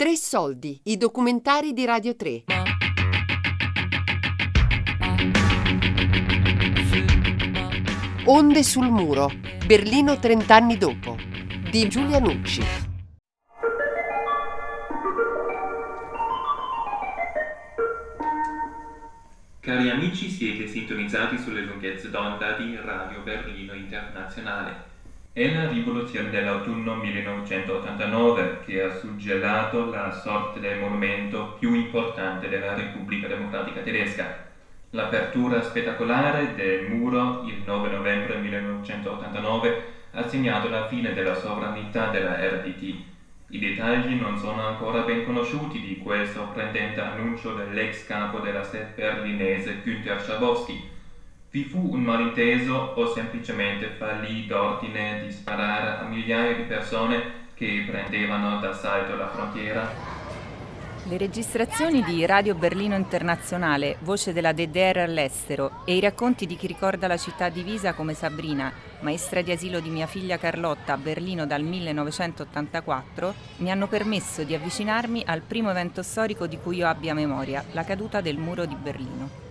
Tre soldi, i documentari di Radio 3. Onde sul muro, Berlino 30 anni dopo, di Giulia Nucci. Cari amici, siete sintonizzati sulle lunghezze d'onda di Radio Berlino Internazionale. È la rivoluzione dell'autunno 1989 che ha suggellato la sorte del monumento più importante della Repubblica Democratica Tedesca, L'apertura spettacolare del muro il 9 novembre 1989 ha segnato la fine della sovranità della RDT. I dettagli non sono ancora ben conosciuti di quel sorprendente annuncio dell'ex capo della SED berlinese Günter Schabowski. Vi fu un malinteso o semplicemente fallì d'ordine di sparare a migliaia di persone che prendevano d'assalto la frontiera? Le registrazioni di Radio Berlino Internazionale, voce della DDR all'estero, e i racconti di chi ricorda la città divisa come Sabrina, maestra di asilo di mia figlia Carlotta a Berlino dal 1984, mi hanno permesso di avvicinarmi al primo evento storico di cui io abbia memoria, la caduta del muro di Berlino.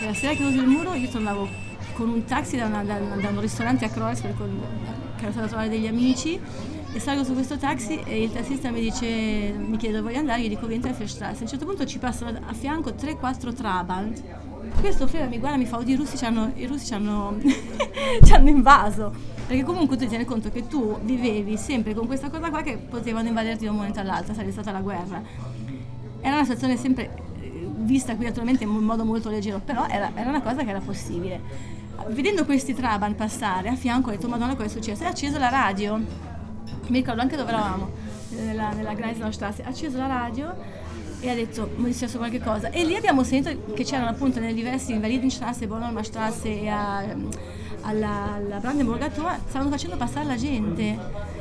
La sera che caduto il muro io tornavo con un taxi da, una, da, da un ristorante a Kreuzberg che ero stata a trovare degli amici e salgo su questo taxi e il tassista mi dice, mi chiede dove voglio andare, io dico vieni a Strasse. A un certo punto ci passano a fianco 3-4 Trabant. Questo frega mi guarda e mi fa, oddio i russi ci hanno, i russi ci hanno, ci hanno invaso. Perché comunque tu ti rendi conto che tu vivevi sempre con questa cosa qua che potevano invaderti da un momento all'altro, sarebbe stata la guerra. Era una situazione sempre vista qui naturalmente in modo molto leggero, però era, era una cosa che era possibile. Vedendo questi Trabant passare a fianco ho detto madonna cosa è successo? Ha acceso la radio mi ricordo anche dove eravamo, nella, nella Greislandstrasse, ha acceso la radio e ha detto mi è successo qualche cosa e lì abbiamo sentito che c'erano appunto nelle diverse Invalidenstrasse, Bornholmerstrasse e a, alla, alla Brandenburger Tor stavano facendo passare la gente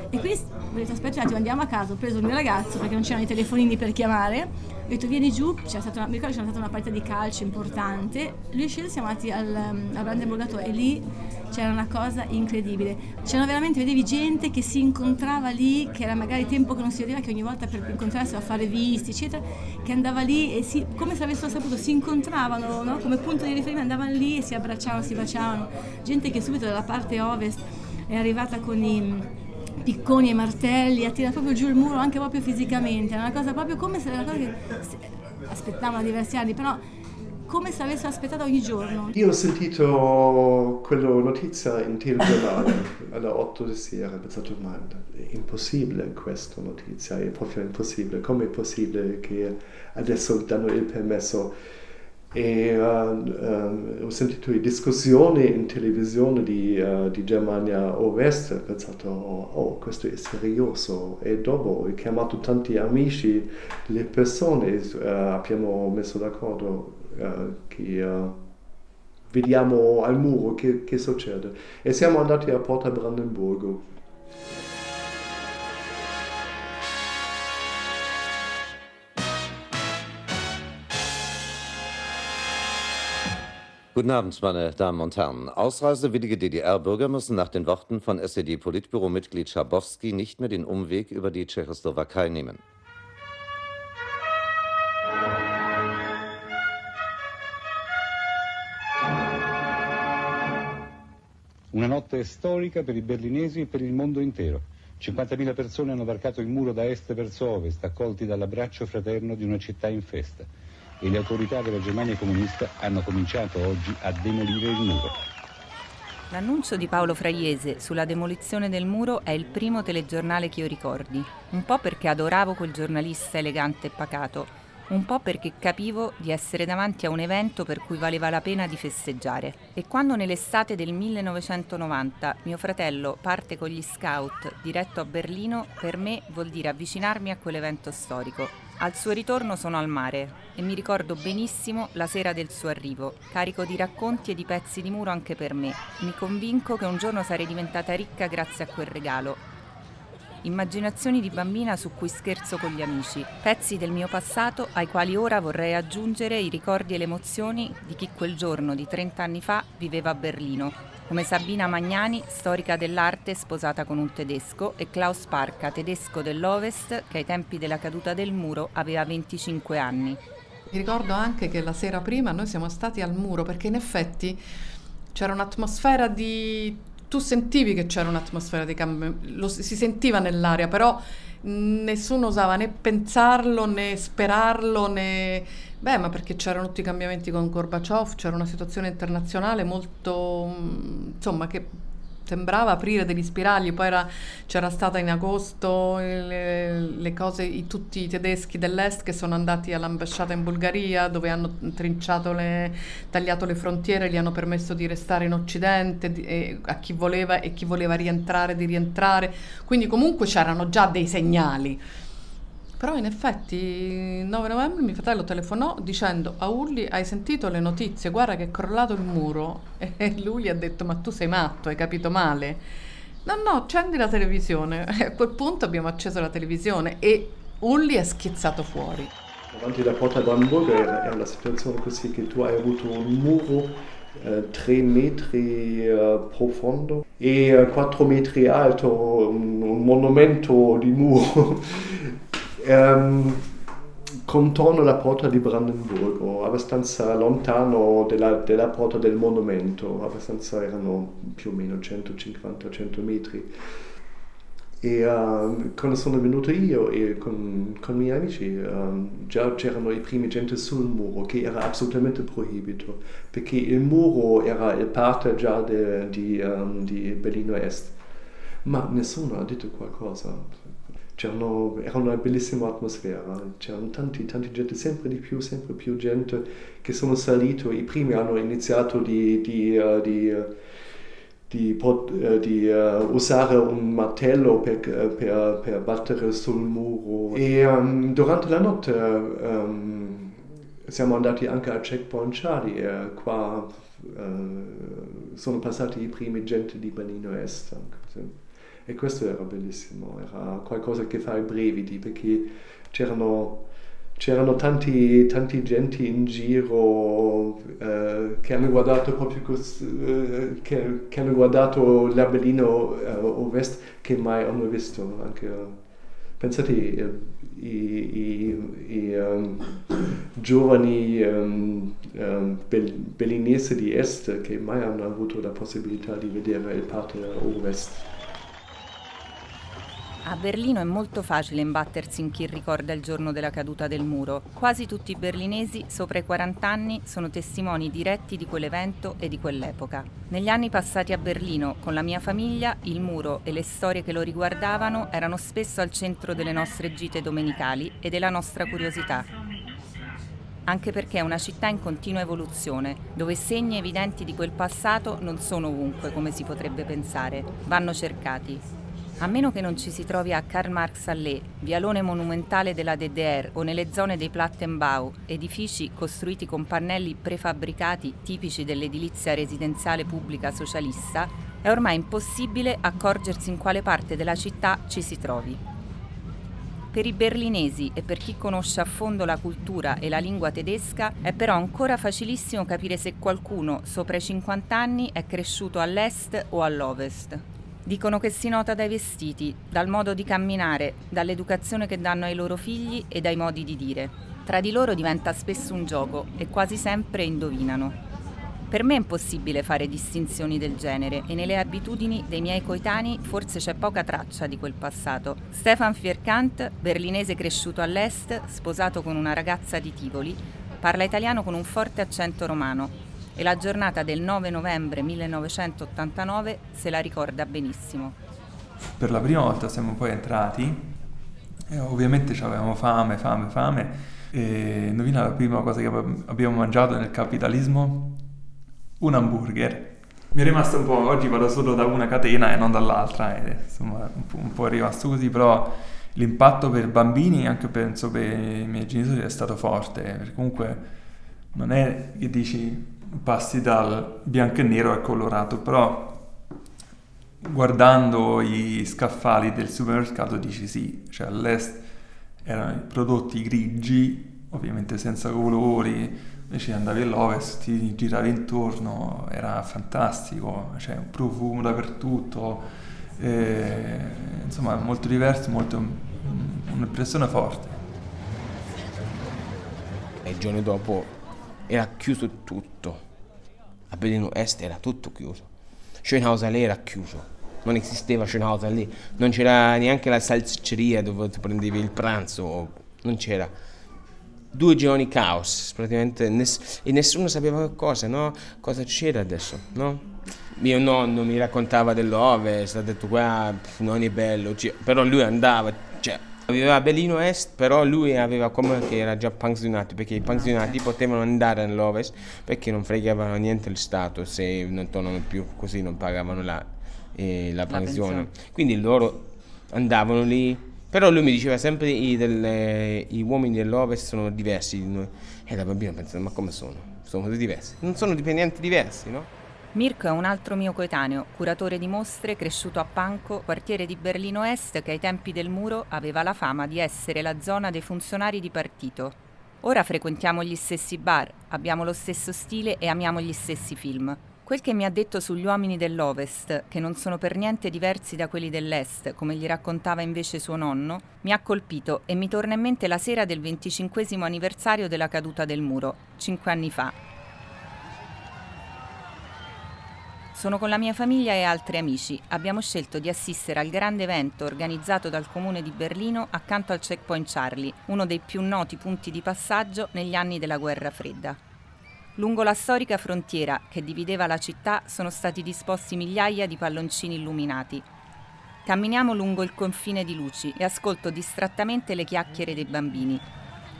e quindi ho detto aspetta un attimo andiamo a casa, ho preso il mio ragazzo perché non c'erano i telefonini per chiamare, ho detto vieni giù, c'è stata una, mi ricordo c'è stata una partita di calcio importante, lui è sceso, siamo andati al, al Brandenburg e lì c'era una cosa incredibile, c'erano veramente, vedevi gente che si incontrava lì, che era magari tempo che non si vedeva, che ogni volta per incontrarsi a fare visti, eccetera, che andava lì e si, come se avessero saputo, si incontravano no? come punto di riferimento, andavano lì e si abbracciavano, si baciavano, gente che subito dalla parte ovest è arrivata con i picconi e martelli, a tirare proprio giù il muro anche proprio fisicamente, è una cosa proprio come se era una cosa che aspettavano diversi anni, però come se avessero aspettato ogni giorno. Io ho sentito quella notizia in telegiornale alle 8 di sera, ho pensato ma è impossibile questa notizia, è proprio impossibile, come è possibile che adesso danno il permesso e uh, uh, ho sentito discussioni in televisione di, uh, di Germania Ovest ho pensato oh questo è serioso. E dopo ho chiamato tanti amici le persone abbiamo messo d'accordo che vediamo al muro che, che succede. E siamo andati a Porta Brandenburgo Guten Abend, meine Damen und Herren. Ausreisewillige DDR-Bürger müssen nach den Worten von SED-Politbüromitglied Schabowski nicht mehr den Umweg über die Tschechoslowakei nehmen. Una notte storica per i berlinesi e per il mondo intero. 50.000 persone hanno varcato il muro da est verso ovest, accolti dall'abbraccio fraterno di una città in festa e le autorità della Germania comunista hanno cominciato oggi a demolire il muro. L'annuncio di Paolo Fraiese sulla demolizione del muro è il primo telegiornale che io ricordi, un po' perché adoravo quel giornalista elegante e pacato, un po' perché capivo di essere davanti a un evento per cui valeva la pena di festeggiare. E quando nell'estate del 1990 mio fratello parte con gli scout diretto a Berlino, per me vuol dire avvicinarmi a quell'evento storico, al suo ritorno sono al mare e mi ricordo benissimo la sera del suo arrivo, carico di racconti e di pezzi di muro anche per me. Mi convinco che un giorno sarei diventata ricca grazie a quel regalo. Immaginazioni di bambina su cui scherzo con gli amici, pezzi del mio passato ai quali ora vorrei aggiungere i ricordi e le emozioni di chi quel giorno di 30 anni fa viveva a Berlino come Sabina Magnani, storica dell'arte sposata con un tedesco, e Klaus Parca, tedesco dell'Ovest, che ai tempi della caduta del muro aveva 25 anni. Mi ricordo anche che la sera prima noi siamo stati al muro perché in effetti c'era un'atmosfera di... Tu sentivi che c'era un'atmosfera di cambio, lo, si sentiva nell'aria, però nessuno osava né pensarlo né sperarlo né Beh, ma perché c'erano tutti i cambiamenti con Gorbaciov, c'era una situazione internazionale molto, mm, insomma, che sembrava aprire degli spiragli, poi era, c'era stata in agosto le, le cose, i, tutti i tedeschi dell'est che sono andati all'ambasciata in Bulgaria dove hanno trinciato le, tagliato le frontiere, gli hanno permesso di restare in Occidente di, a chi voleva e chi voleva rientrare di rientrare, quindi comunque c'erano già dei segnali. Però in effetti il 9 novembre mio fratello telefonò dicendo a Ulli hai sentito le notizie, guarda che è crollato il muro e lui gli ha detto ma tu sei matto, hai capito male? No, no, accendi la televisione. E a quel punto abbiamo acceso la televisione e Ulli è schizzato fuori. Davanti alla porta era, era una situazione così che tu hai avuto un muro eh, 3 metri eh, profondo e eh, 4 metri alto, un, un monumento di muro ehm, contorno alla porta di Brandenburgo, abbastanza lontano della, della, porta del monumento, abbastanza erano più o meno 150-100 metri. E uh, quando sono venuto io e con, con i miei amici, uh, già c'erano i primi gente sul muro, che era assolutamente proibito, perché il muro era il parte già de, di, um, di Berlino Est. Ma nessuno ha detto qualcosa c'erano, era una bellissima atmosfera, c'erano tanti, tanti gente, sempre di più, sempre più gente che sono salito, i primi hanno iniziato di, di, uh, di, uh, di, uh, di usare un martello per, per, per, battere sul muro e um, durante la notte um, siamo andati anche al checkpoint Charlie e qua sono passati i primi gente di Berlino Est. Anche, e questo era bellissimo, era qualcosa che fa i brividi perché c'erano, c'erano tanti, tanti genti in giro eh, che hanno guardato proprio cos, eh, che, che, hanno guardato l'Abellino eh, Ovest che mai hanno visto. Anche, pensate i, i, i um, giovani um, um, bellinesi di Est che mai hanno avuto la possibilità di vedere il parte Ovest. A Berlino è molto facile imbattersi in chi ricorda il giorno della caduta del muro. Quasi tutti i berlinesi sopra i 40 anni sono testimoni diretti di quell'evento e di quell'epoca. Negli anni passati a Berlino, con la mia famiglia, il muro e le storie che lo riguardavano erano spesso al centro delle nostre gite domenicali e della nostra curiosità. Anche perché è una città in continua evoluzione, dove segni evidenti di quel passato non sono ovunque come si potrebbe pensare, vanno cercati. A meno che non ci si trovi a Karl Marx Allee, vialone monumentale della DDR o nelle zone dei Plattenbau, edifici costruiti con pannelli prefabbricati tipici dell'edilizia residenziale pubblica socialista, è ormai impossibile accorgersi in quale parte della città ci si trovi. Per i berlinesi e per chi conosce a fondo la cultura e la lingua tedesca è però ancora facilissimo capire se qualcuno sopra i 50 anni è cresciuto all'est o all'ovest. Dicono che si nota dai vestiti, dal modo di camminare, dall'educazione che danno ai loro figli e dai modi di dire. Tra di loro diventa spesso un gioco e quasi sempre indovinano. Per me è impossibile fare distinzioni del genere e nelle abitudini dei miei coetanei forse c'è poca traccia di quel passato. Stefan Fierkant, berlinese cresciuto all'est, sposato con una ragazza di Tivoli, parla italiano con un forte accento romano e la giornata del 9 novembre 1989 se la ricorda benissimo. Per la prima volta siamo poi entrati e ovviamente avevamo fame, fame, fame e indovina la prima cosa che abbiamo mangiato nel capitalismo? Un hamburger. Mi è rimasto un po', oggi vado solo da una catena e non dall'altra, e, insomma un po', è rimasto così, però l'impatto per bambini, anche penso per i miei genitori, è stato forte, comunque non è che dici passi dal bianco e nero al colorato, però guardando i scaffali del supermercato dici sì, cioè all'est erano prodotti grigi, ovviamente senza colori, invece andavi all'ovest, ti giravi intorno, era fantastico, c'è cioè un profumo dappertutto, e, insomma molto diverso, molto, un'impressione forte. E il giorno dopo era chiuso tutto, a Berlino Est era tutto chiuso, Schönhauser lì era chiuso non esisteva Schönhauser lì, non c'era neanche la salsicceria dove tu prendevi il pranzo, non c'era. Due giorni caos, praticamente, ness- e nessuno sapeva cosa, no? Cosa c'era adesso, no? Mio nonno mi raccontava dell'Ovest, ha detto qua non è bello, cioè, però lui andava, cioè, Viveva a Berlino Est, però lui aveva come che era già pensionato, perché i pensionati potevano andare nell'Ovest perché non fregavano niente il Stato se non tornano più, così non pagavano la, eh, la, la pensione. Quindi loro andavano lì, però lui mi diceva sempre i, delle, i uomini dell'Ovest sono diversi E da bambino pensavo, ma come sono? Sono diversi. Non sono dipendenti diversi, no? Mirko è un altro mio coetaneo, curatore di mostre, cresciuto a Panco, quartiere di Berlino Est che ai tempi del muro aveva la fama di essere la zona dei funzionari di partito. Ora frequentiamo gli stessi bar, abbiamo lo stesso stile e amiamo gli stessi film. Quel che mi ha detto sugli uomini dell'Ovest, che non sono per niente diversi da quelli dell'Est, come gli raccontava invece suo nonno, mi ha colpito e mi torna in mente la sera del 25 anniversario della caduta del muro, cinque anni fa. Sono con la mia famiglia e altri amici. Abbiamo scelto di assistere al grande evento organizzato dal comune di Berlino accanto al checkpoint Charlie, uno dei più noti punti di passaggio negli anni della guerra fredda. Lungo la storica frontiera che divideva la città sono stati disposti migliaia di palloncini illuminati. Camminiamo lungo il confine di luci e ascolto distrattamente le chiacchiere dei bambini.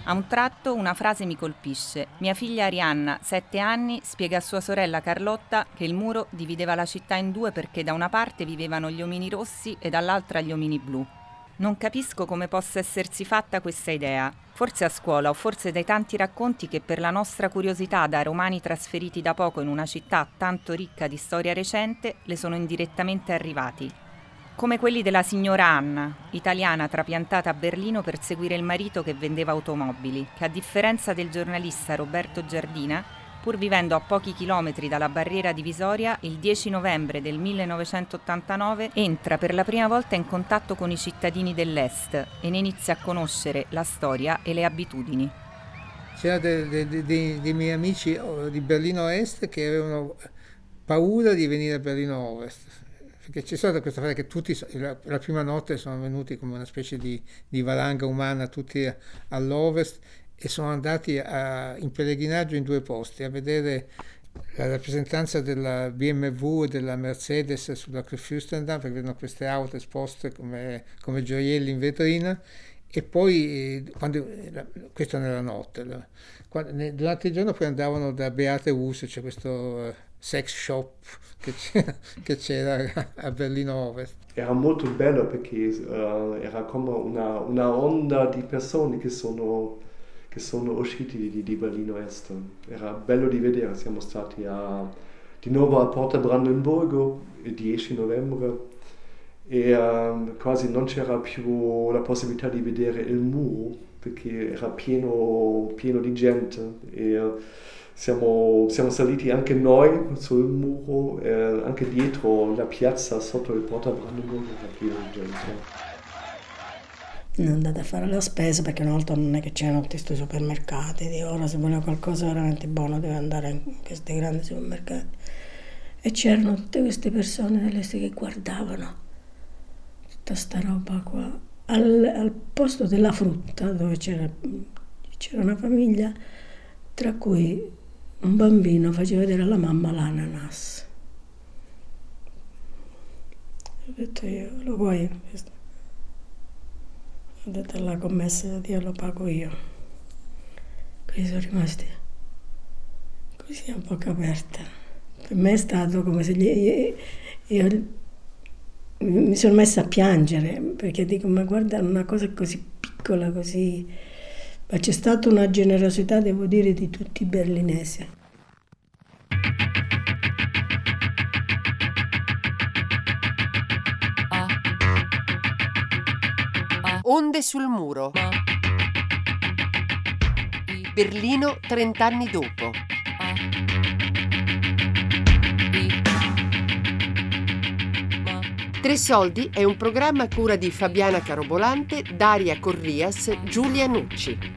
A un tratto una frase mi colpisce. Mia figlia Arianna, sette anni, spiega a sua sorella Carlotta che il muro divideva la città in due perché da una parte vivevano gli omini rossi e dall'altra gli omini blu. Non capisco come possa essersi fatta questa idea. Forse a scuola o forse dai tanti racconti che per la nostra curiosità da romani trasferiti da poco in una città tanto ricca di storia recente le sono indirettamente arrivati. Come quelli della signora Anna, italiana trapiantata a Berlino per seguire il marito che vendeva automobili, che a differenza del giornalista Roberto Giardina pur vivendo a pochi chilometri dalla barriera divisoria, il 10 novembre del 1989 entra per la prima volta in contatto con i cittadini dell'Est e ne inizia a conoscere la storia e le abitudini. C'erano dei, dei, dei, dei miei amici oh, di Berlino Est che avevano paura di venire a Berlino Ovest perché c'è stata questa fase che tutti la, la, prima notte sono venuti come una specie di, di valanga umana tutti all'ovest e sono andati a, in pellegrinaggio in due posti a vedere la rappresentanza della BMW e della Mercedes sulla Kurfürstendamm perché vedono queste auto esposte come, come gioielli in vetrina e poi quando, questo nella notte quando, durante il giorno poi andavano da Beate Hus c'è questo uh, sex shop che c'era, a Berlino Ovest era molto bello perché uh, era come una, una onda di persone che sono che sono usciti di, di Berlino Est. Era bello di vedere, siamo stati a, di nuovo a Porta Brandenburgo il 10 novembre e um, quasi non c'era più la possibilità di vedere il muro perché era pieno, pieno di gente e siamo, siamo, saliti anche noi sul muro, eh, anche dietro la piazza sotto il Porta pieno di gente. Andate a fare la spesa perché una volta non è che c'erano tutti questi supermercati di ora se voleva qualcosa veramente buono deve andare in questi grandi supermercati. E c'erano tutte queste persone che guardavano tutta sta roba qua al, al posto della frutta dove c'era, c'era una famiglia tra cui un bambino faceva vedere alla mamma l'ananas ho detto io lo vuoi ho detto alla commessa di Dio lo pago io. Quindi sono rimasti così a bocca aperta. Per me è stato come se gli, io, mi sono messa a piangere perché dico ma guarda una cosa così piccola così ma c'è stata una generosità devo dire di tutti i berlinesi Onde sul muro Berlino 30 anni dopo. Tre soldi è un programma a cura di Fabiana Carobolante, Daria Corrias, Giulia Nucci.